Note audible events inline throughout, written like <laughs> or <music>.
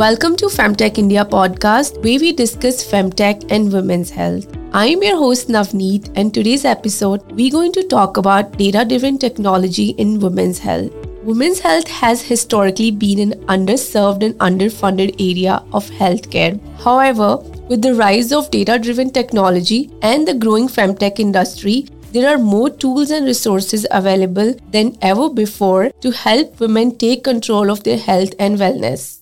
Welcome to Femtech India podcast, where we discuss femtech and women's health. I'm your host Navneet, and today's episode, we're going to talk about data driven technology in women's health. Women's health has historically been an underserved and underfunded area of healthcare. However, with the rise of data driven technology and the growing femtech industry, there are more tools and resources available than ever before to help women take control of their health and wellness.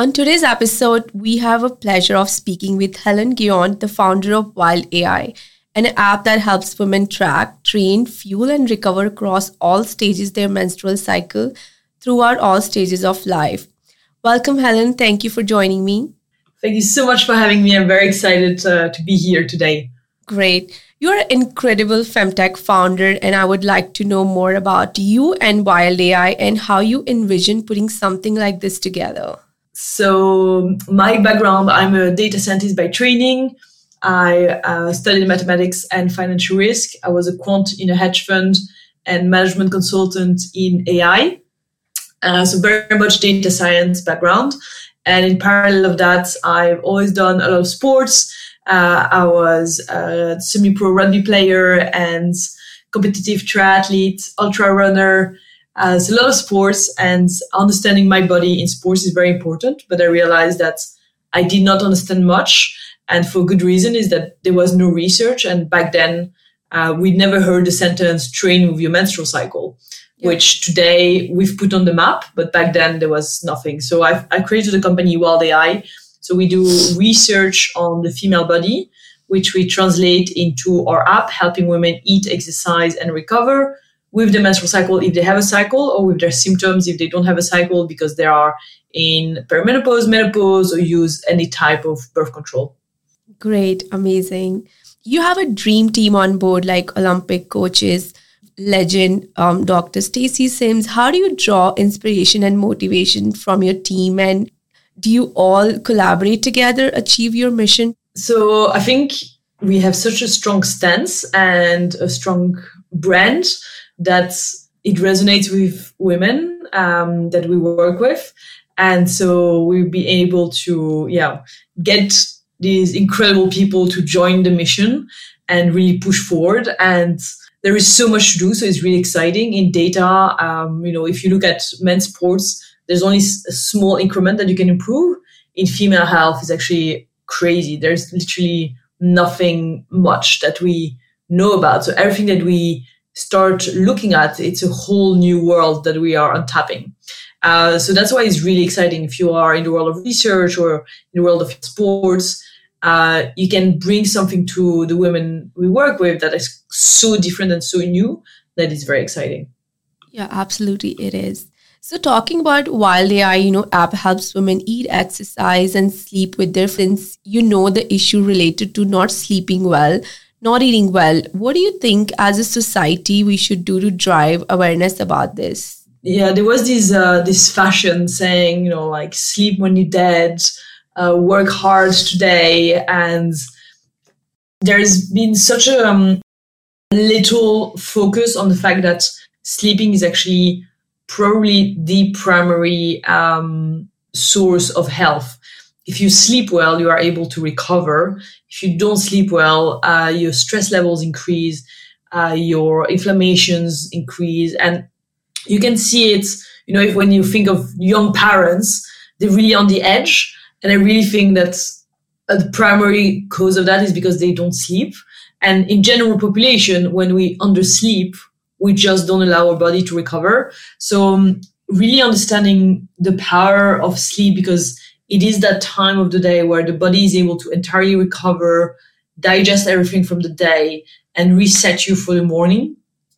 On today's episode, we have a pleasure of speaking with Helene Guillaume, the founder of Wild AI, an app that helps women track, train, fuel, and recover across all stages their menstrual cycle throughout all stages of life. Welcome, Helene. Thank you for joining me. Thank you so much for having me. I'm very excited uh, to be here today. Great. You're an incredible femtech founder, and I would like to know more about you and Wild AI and how you envision putting something like this together. So, my background I'm a data scientist by training. I uh, studied mathematics and financial risk. I was a quant in a hedge fund and management consultant in AI. Uh, so, very much data science background. And in parallel of that, I've always done a lot of sports. Uh, I was a semi pro rugby player and competitive triathlete, ultra runner as a lot of sports and understanding my body in sports is very important. But I realized that I did not understand much. And for good reason is that there was no research. And back then, uh, we never heard the sentence train with your menstrual cycle, yeah. which today we've put on the map. But back then there was nothing. So i I created a company, Wild AI. So we do research on the female body, which we translate into our app, helping women eat, exercise, and recover with the menstrual cycle if they have a cycle or with their symptoms if they don't have a cycle because they are in perimenopause, menopause, or use any type of birth control. Great, amazing. You have a dream team on board like Olympic coaches, legend um, Dr. Stacy Sims. How do you draw inspiration and motivation from your team? And do you all collaborate together, achieve your mission? So I think we have such a strong stance and a strong brand that it resonates with women um, that we work with. And so we'll be able to, yeah, get these incredible people to join the mission and really push forward. And there is so much to do. So it's really exciting in data. Um, you know, if you look at men's sports, there's only a small increment that you can improve. In female health is actually crazy. There's literally nothing much that we know about. So everything that we start looking at, it's a whole new world that we are untapping. Uh, so that's why it's really exciting. If you are in the world of research or in the world of sports, uh, you can bring something to the women we work with that is so different and so new that is very exciting. Yeah, absolutely, it is. So talking about Wild AI, you know, app helps women eat, exercise, and sleep with their friends. You know the issue related to not sleeping well not eating well. What do you think as a society we should do to drive awareness about this? Yeah, there was this uh, this fashion saying, you know, like sleep when you're dead, uh, work hard today, and there's been such a um, little focus on the fact that sleeping is actually probably the primary um, source of health if you sleep well, you are able to recover. If you don't sleep well, uh, your stress levels increase, uh, your inflammations increase, and you can see it. You know, if when you think of young parents, they're really on the edge, and I really think that the primary cause of that is because they don't sleep. And in general population, when we undersleep, we just don't allow our body to recover. So um, really understanding the power of sleep because it is that time of the day where the body is able to entirely recover, digest everything from the day, and reset you for the morning.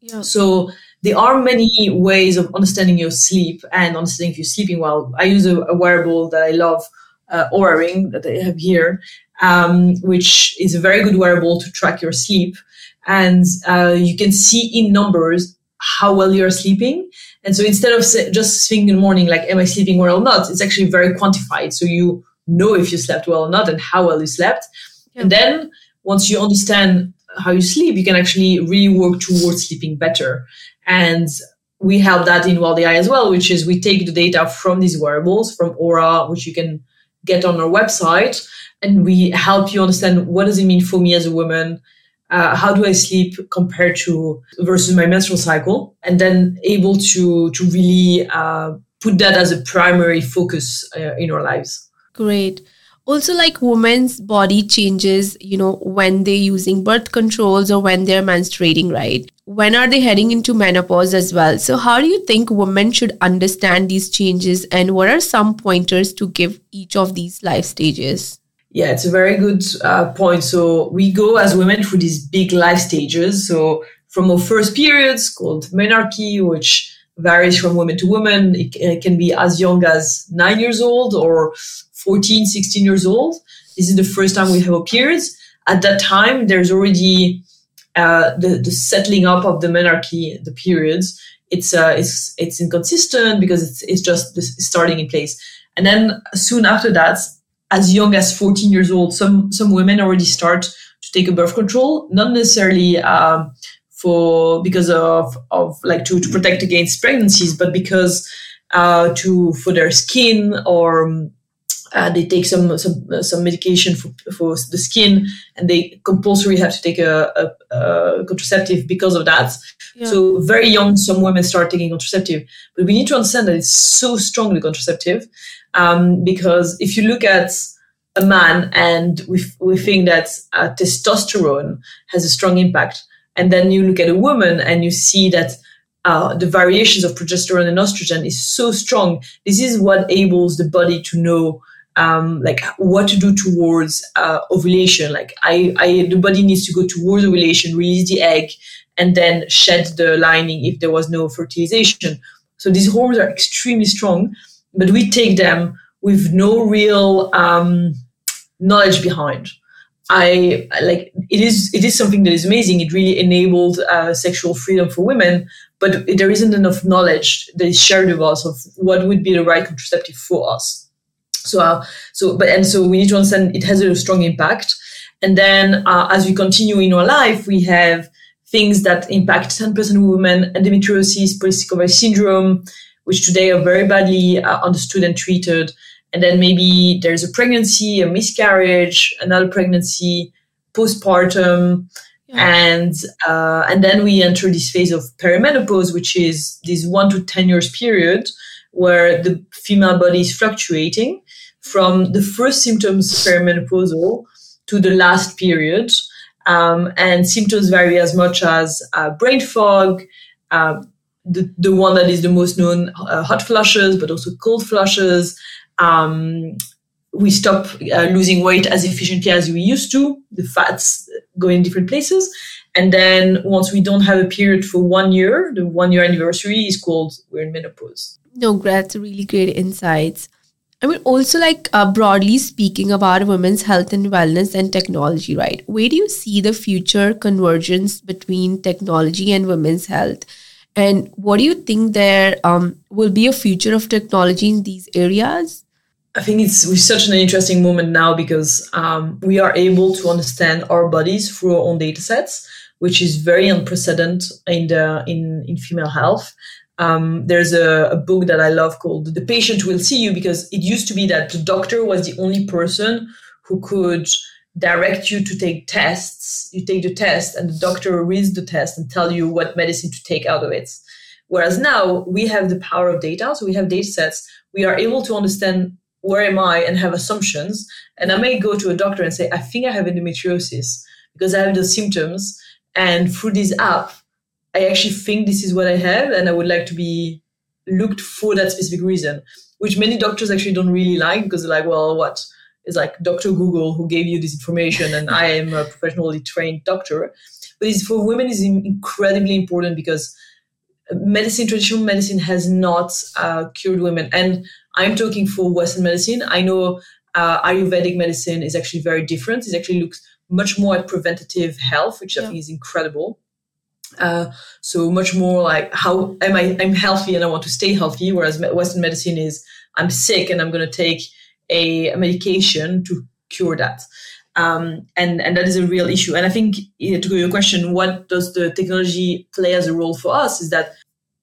Yeah. So there are many ways of understanding your sleep and understanding if you're sleeping well. I use a, a wearable that I love, uh, Oura Ring, that I have here, um, which is a very good wearable to track your sleep. And uh, you can see in numbers how well you're sleeping. And so instead of just thinking in the morning, like, am I sleeping well or not? It's actually very quantified. So you know if you slept well or not and how well you slept. Yeah. And then once you understand how you sleep, you can actually really work towards sleeping better. And we help that in Wild AI as well, which is we take the data from these wearables, from Oura, which you can get on our website, and we help you understand what does it mean for me as a woman. Uh, how do I sleep compared to versus my menstrual cycle, and then able to to really uh, put that as a primary focus uh, in our lives. Great. Also like women's body changes you know when they're using birth controls or when they're menstruating right? When are they heading into menopause as well? So how do you think women should understand these changes? And what are some pointers to give each of these life stages yeah it's a very good uh, point so we go as women through these big life stages so from our first periods called menarche which varies from woman to woman it, it can be as young as nine years old or 14, 16 years old. This is the first time we have a periods. At that time, there's already uh, the, the settling up of the menarche, the periods. It's uh, it's it's inconsistent because it's it's just starting in place. And then soon after that, as young as 14 years old, some some women already start to take a birth control, not necessarily um, for because of of like to, to protect against pregnancies, but because uh, to for their skin or uh, they take some some uh, some medication for, for the skin, and they compulsory have to take a, a, a contraceptive because of that. Yeah. So very young, some women start taking contraceptive, but we need to understand that it's so strongly contraceptive um, because if you look at a man and we we think that uh, testosterone has a strong impact, and then you look at a woman and you see that. Uh, the variations of progesterone and estrogen is so strong. This is what enables the body to know um, like what to do towards uh, ovulation. Like I, I, the body needs to go towards ovulation, release the egg, and then shed the lining if there was no fertilization. So these hormones are extremely strong, but we take them with no real um, knowledge behind. I like it is it is something that is amazing. It really enabled uh, sexual freedom for women, but there isn't enough knowledge that is shared with us of what would be the right contraceptive for us. So, uh, so, but and so we need to understand it has a strong impact. And then uh, as we continue in our life, we have things that impact 10% of women, endometriosis, polycystic ovary syndrome, which today are very badly uh, understood and treated. And then maybe there's a pregnancy, a miscarriage, another pregnancy, postpartum, yeah. and uh, and then we enter this phase of perimenopause, which is this one to ten years period where the female body is fluctuating from the first symptoms perimenopausal to the last period. Um, and symptoms vary as much as uh, brain fog, uh, the, the one that is the most known, uh, hot flushes, but also cold flushes. Um, we stop uh, losing weight as efficiently as we used to. The fats go in different places. And then once we don't have a period for one year, the one year anniversary is called we're in menopause. No, that's really great insights. I mean, also like uh, broadly speaking about women's health and wellness and technology, right? Where do you see the future convergence between technology and women's health? And what do you think there um, will be a future of technology in these areas? I think it's such an interesting moment now because um, we are able to understand our bodies through our own data sets, which is very unprecedented in the in, in female health. Um, there's a, a, book that I love called The Patient Will See You because it used to be that the doctor was the only person who could direct you to take tests. You take the test and the doctor reads the test and tell you what medicine to take out of it. Whereas now we have the power of data, so we have data sets. We are able to understand where am I and have assumptions. And I may go to a doctor and say, I think I have endometriosis because I have the symptoms. And through this app, I actually think this is what I have and I would like to be looked for that specific reason, which many doctors actually don't really like because they're like, well, what? It's like Dr. Google who gave you this information and I am a professionally trained doctor. But it's for women is incredibly important because medicine, traditional medicine has not uh, cured women. And I'm talking for Western medicine. I know uh, Ayurvedic medicine is actually very different. It actually looks much more at preventative health, which yeah. I think is incredible. Uh, so much more like how am I? I'm healthy and I want to stay healthy. Whereas Western medicine is I'm sick and I'm going to take a, medication to cure that. Um, and and that is a real issue. And I think you know, to your question, what does the technology play as a role for us? Is that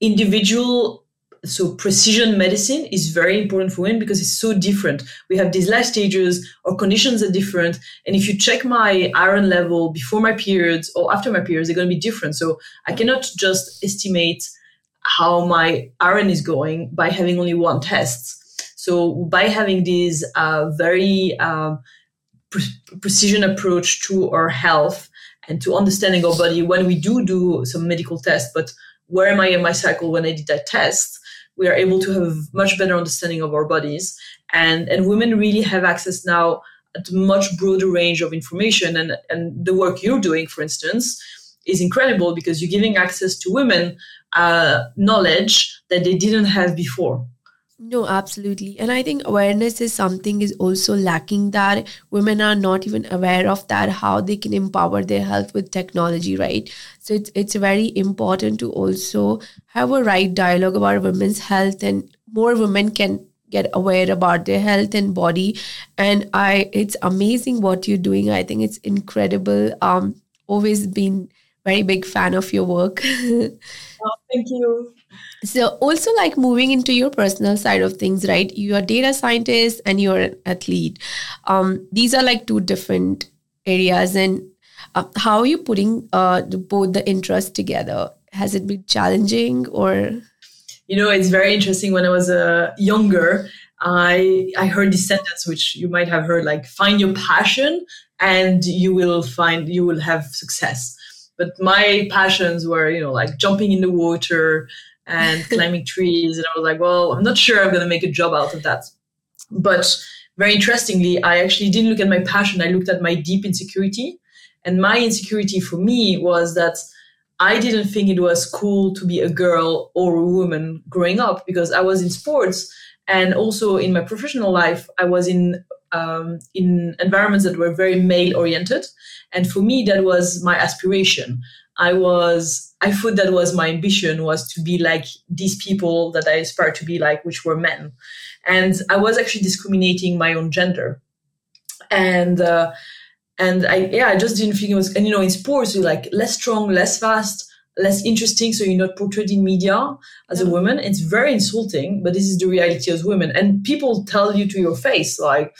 individual so precision medicine is very important for women because it's so different we have these life stages our conditions are different and if you check my iron level before my periods or after my periods they're going to be different so i cannot just estimate how my iron is going by having only one test so by having this uh, very um, pre- precision approach to our health and to understanding our body when we do do some medical tests but where am i in my cycle when i did that test we are able to have much better understanding of our bodies. And and women really have access now to much broader range of information. And and the work you're doing for instance is incredible because you're giving access to women uh, knowledge that they didn't have before no, absolutely. And I think awareness is something is also lacking that women are not even aware of that, how they can empower their health with technology, right? So it's it's very important to also have a right dialogue about women's health and more women can get aware about their health and body. And I it's amazing what you're doing. I think it's incredible. Um always been very big fan of your work. <laughs> oh, thank you. So also like moving into your personal side of things, right? You're data scientist and you're an athlete. Um, these are like two different areas. And uh, how are you putting uh, both the interests together? Has it been challenging or? You know, it's very interesting. When I was uh, younger, I I heard this sentence, which you might have heard, like "find your passion and you will find you will have success." But my passions were, you know, like jumping in the water, and climbing trees. And I was like, well, I'm not sure I'm going to make a job out of that. But very interestingly, I actually didn't look at my passion. I looked at my deep insecurity. And my insecurity for me was that I didn't think it was cool to be a girl or a woman growing up because I was in sports and also in my professional life, I was in um, in environments that were very male oriented, and for me, that was my aspiration. I was, I thought that was my ambition was to be like these people that I aspired to be like, which were men. And I was actually discriminating my own gender. And, uh, and I, yeah, I just didn't think it was, and you know, in sports, you're like less strong, less fast, less interesting. So you're not portrayed in media as a woman. It's very insulting, but this is the reality as women. And people tell you to your face, like,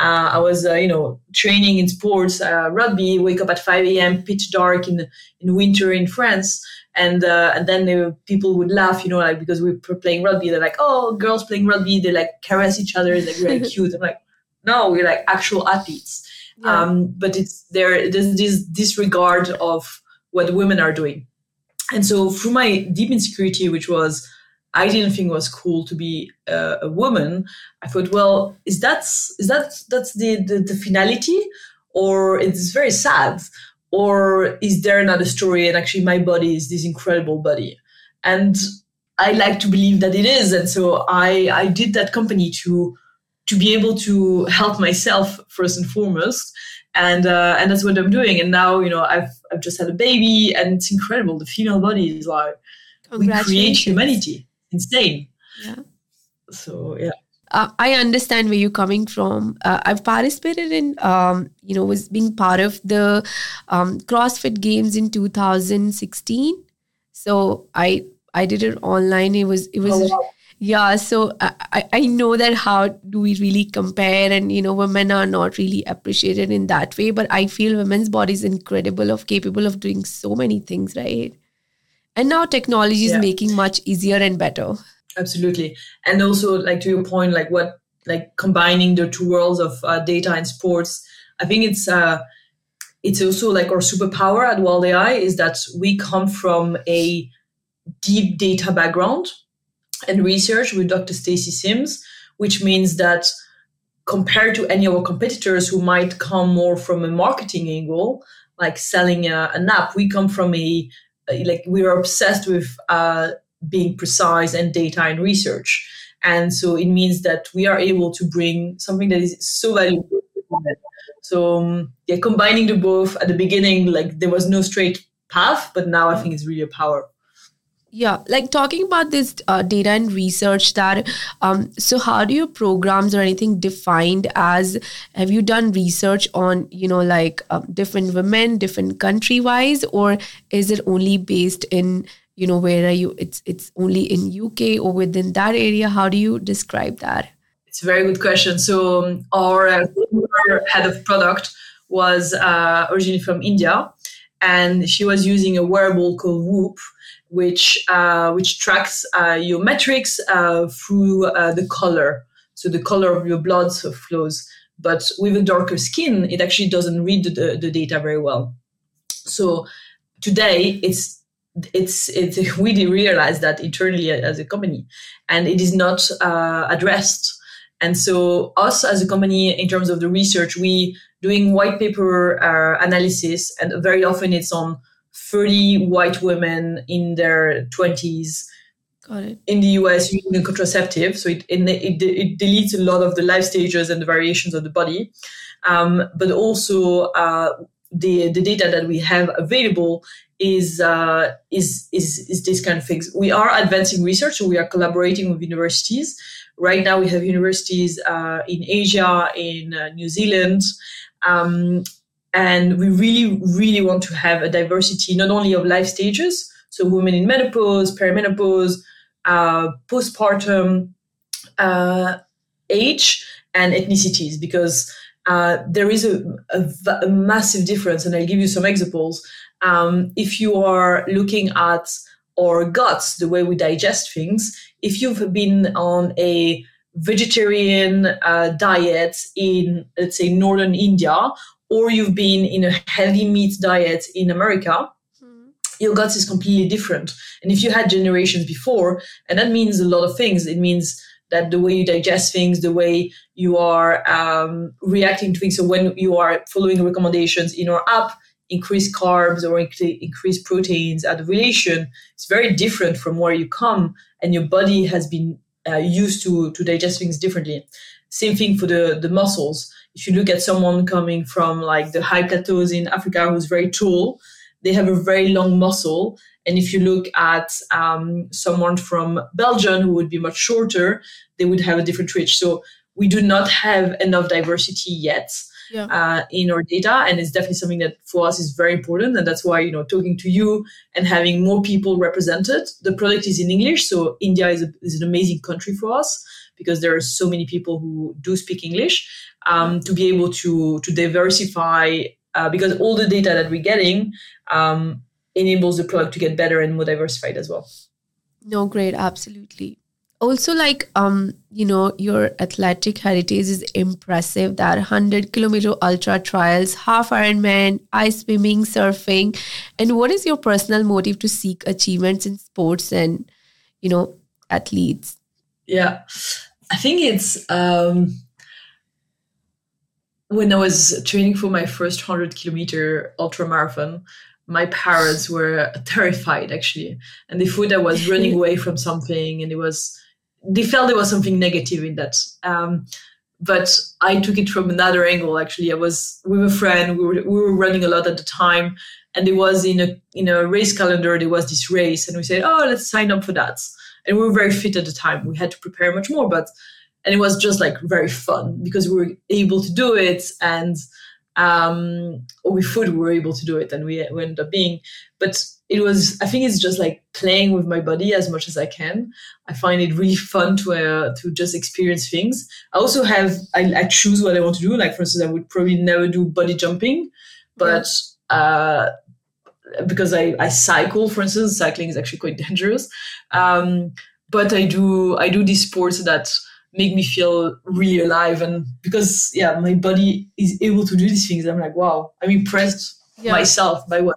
I was, uh, you know, training in sports, uh, rugby. Wake up at 5 a.m., pitch dark in in winter in France, and uh, and then people would laugh, you know, like because we were playing rugby. They're like, "Oh, girls playing rugby, they like caress each other, they're really <laughs> cute." I'm like, "No, we're like actual athletes." Yeah. Um, but it's there. There's this disregard of what women are doing, and so through my deep insecurity, which was I didn't think it was cool to be uh, a woman. I thought, well, is that is that that's the, the, the finality, or it's very sad, or is there another story? And actually, my body is this incredible body, and I like to believe that it is. And so I I did that company to to be able to help myself first and foremost, and uh, and that's what I'm doing. And now you know I've I've just had a baby, and it's incredible. The female body is like we create humanity insane. Yeah. So yeah. Uh, I understand where you're coming from. Uh, I've participated in, um, you know, was being part of the um, CrossFit Games in 2016. So I I did it online. It was it was. Oh, wow. Yeah, so I, I know that how do we really compare and you know women are not really appreciated in that way but I feel women's body is incredible of capable of doing so many things right and now technology is yeah. making much easier and better absolutely and also like to your point like what like combining the two worlds of uh, data and sports i think it's uh it's also like our superpower at Wild AI is that we come from a deep data background and research with Dr. Stacy Sims, which means that compared to any of our competitors who might come more from a marketing angle, like selling a, an app, we come from a like we are obsessed with uh, being precise and data and research. And so it means that we are able to bring something that is so valuable. So um, yeah, combining the both at the beginning, like there was no straight path, but now I think it's really a power. Yeah, like talking about this uh, data and research that, um, so how do your programs or anything defined as, have you done research on, you know, like um, different women, different country wise, or is it only based in you know where are you it's it's only in uk or within that area? How do you describe that? It's a very good question. So um, our uh, head of product was uh, originally from india and she was using a wearable called whoop which uh, which tracks uh, your metrics uh, through uh, the color. So the color of your blood flows. But with a darker skin it actually doesn't read the, the data very well. So today it's it's it's <laughs> we realize that internally as a company and it is not uh, addressed and so us as a company in terms of the research we doing white paper uh, analysis and very often it's on 30 white women in their 20s in the us using a contraceptive so it, it, it, it, deletes a lot of the life stages and the variations of the body. Um, but also uh, the, the data that we have available is, uh, is, is, is this kind of things. We are advancing research, so we are collaborating with universities. Right now, we have universities uh, in Asia, in uh, New Zealand, um, and we really, really want to have a diversity not only of life stages, so women in menopause, perimenopause, uh, postpartum, uh, age, and ethnicities, because uh, there is a, a, a, massive difference, and I'll give you some examples. Um, if you are looking at our guts, the way we digest things, if you've been on a vegetarian uh, diet in, let's say, northern India, or you've been in a heavy meat diet in America, mm-hmm. your guts is completely different. And if you had generations before, and that means a lot of things, it means that the way you digest things, the way you are um, reacting to things. So when you are following recommendations in our app, increase carbs or increase proteins at relation it's very different from where you come and your body has been uh, used to to digest things differently same thing for the the muscles if you look at someone coming from like the high plateaus in africa who's very tall they have a very long muscle and if you look at um, someone from belgium who would be much shorter they would have a different twitch so we do not have enough diversity yet yeah. uh, in our data. And it's definitely something that for us is very important. And that's why, you know, talking to you and having more people represented, the product is in English. So India is, a, is an amazing country for us because there are so many people who do speak English um, to be able to, to diversify uh, because all the data that we're getting um, enables the product to get better and more diversified as well. No, great. Absolutely also like um you know your athletic heritage is impressive that 100 kilometer ultra trails half ironman ice swimming surfing and what is your personal motive to seek achievements in sports and you know athletes yeah i think it's um when i was training for my first 100 kilometer ultra marathon my parents were <laughs> terrified actually and they thought i was <laughs> running away from something and it was they felt there was something negative in that. Um, but I took it from another angle. Actually, I was with a friend. We were we were running a lot at the time, and there was in a in a race calendar there was this race, and we said, "Oh, let's sign up for that." And we were very fit at the time. We had to prepare much more, but and it was just like very fun because we were able to do it, and um, we thought we were able to do it, and we, we ended up being. But it was i think it's just like playing with my body as much as i can. I find it really fun to uh, to just experience things. I also have I, I, choose what i want to do. Like for instance i would probably never do body jumping but uh, because I, I cycle for instance cycling is actually quite <laughs> dangerous. Um, but i do i do these sports that make me feel really alive and because yeah my body is able to do these things i'm like wow i'm impressed yeah. myself by what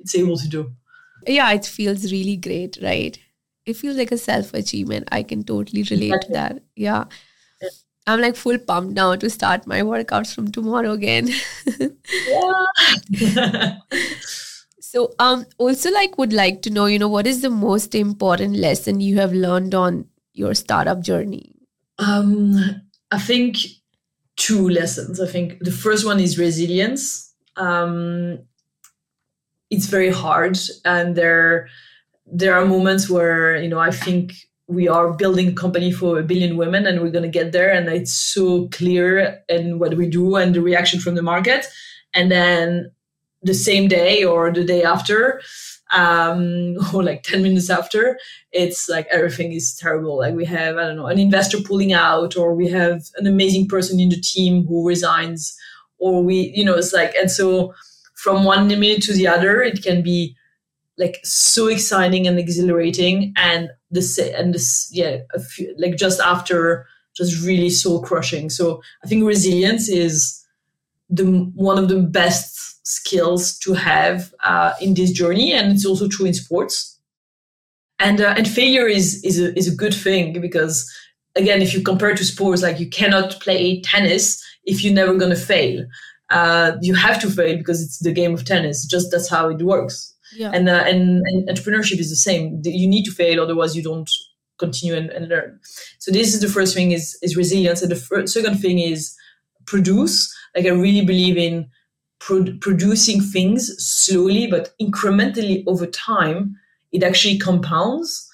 it's able to do yeah, it feels really great, right? It feels like a self achievement. I can totally relate to that. Yeah. I'm like full pumped now to start my workouts from tomorrow again. yeah. <laughs> <laughs> so um also like would like to know, you know, what is the most important lesson you have learned on your startup journey? Um I think two lessons. I think the first one is resilience. Um it's very hard and there there are moments where you know i think we are building company for a billion women and we're going to get there and it's so clear in what we do and the reaction from the market and then the same day or the day after um, <laughs> or like 10 minutes after, it's like everything is terrible. Like we have, I don't know, an investor pulling out, or we have an amazing person in the team who resigns, or we, you know, it's like, and so from one minute to the other, it can be like so exciting and exhilarating. And this, and this, yeah, few, like just after, just really soul crushing. So I think resilience is the one of the best skills to have uh, in this journey, and it's also true in sports. And uh, and failure is is a, is a good thing because again, if you compare to sports, like you cannot play tennis if you're never gonna fail. Uh, you have to fail because it's the game of tennis. Just that's how it works. Yeah. And, uh, and and entrepreneurship is the same. You need to fail, otherwise you don't continue and, and learn. So this is the first thing is is resilience, and the second thing is produce. Like I really believe in pro- producing things slowly but incrementally over time, it actually compounds.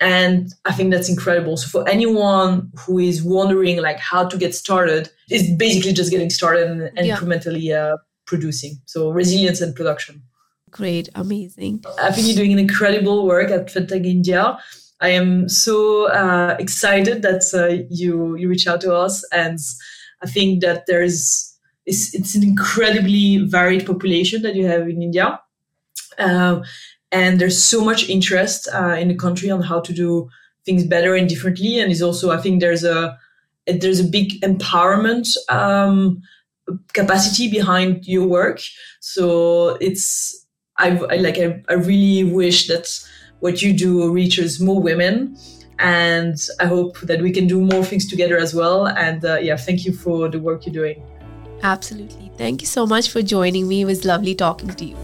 And I think that's incredible. So for anyone who is wondering like how to get started, it's basically just getting started and, and yeah. incrementally uh, producing. So resilience and production. Great, amazing. I think you're doing an incredible work at Femtech India. I am so uh, excited that uh, you you reach out to us, and I think that there is it's, it's an incredibly varied population that you have in India. Uh, and there's so much interest uh, in the country on how to do things better and differently. And is also, I think there's a, there's a big empowerment um, capacity behind your work. So it's, I, I like, I, I really wish that what you do reaches more women and I hope that we can do more things together as well. And uh, yeah, thank you for the work you're doing. Absolutely. Thank you so much for joining me. It was lovely talking to you.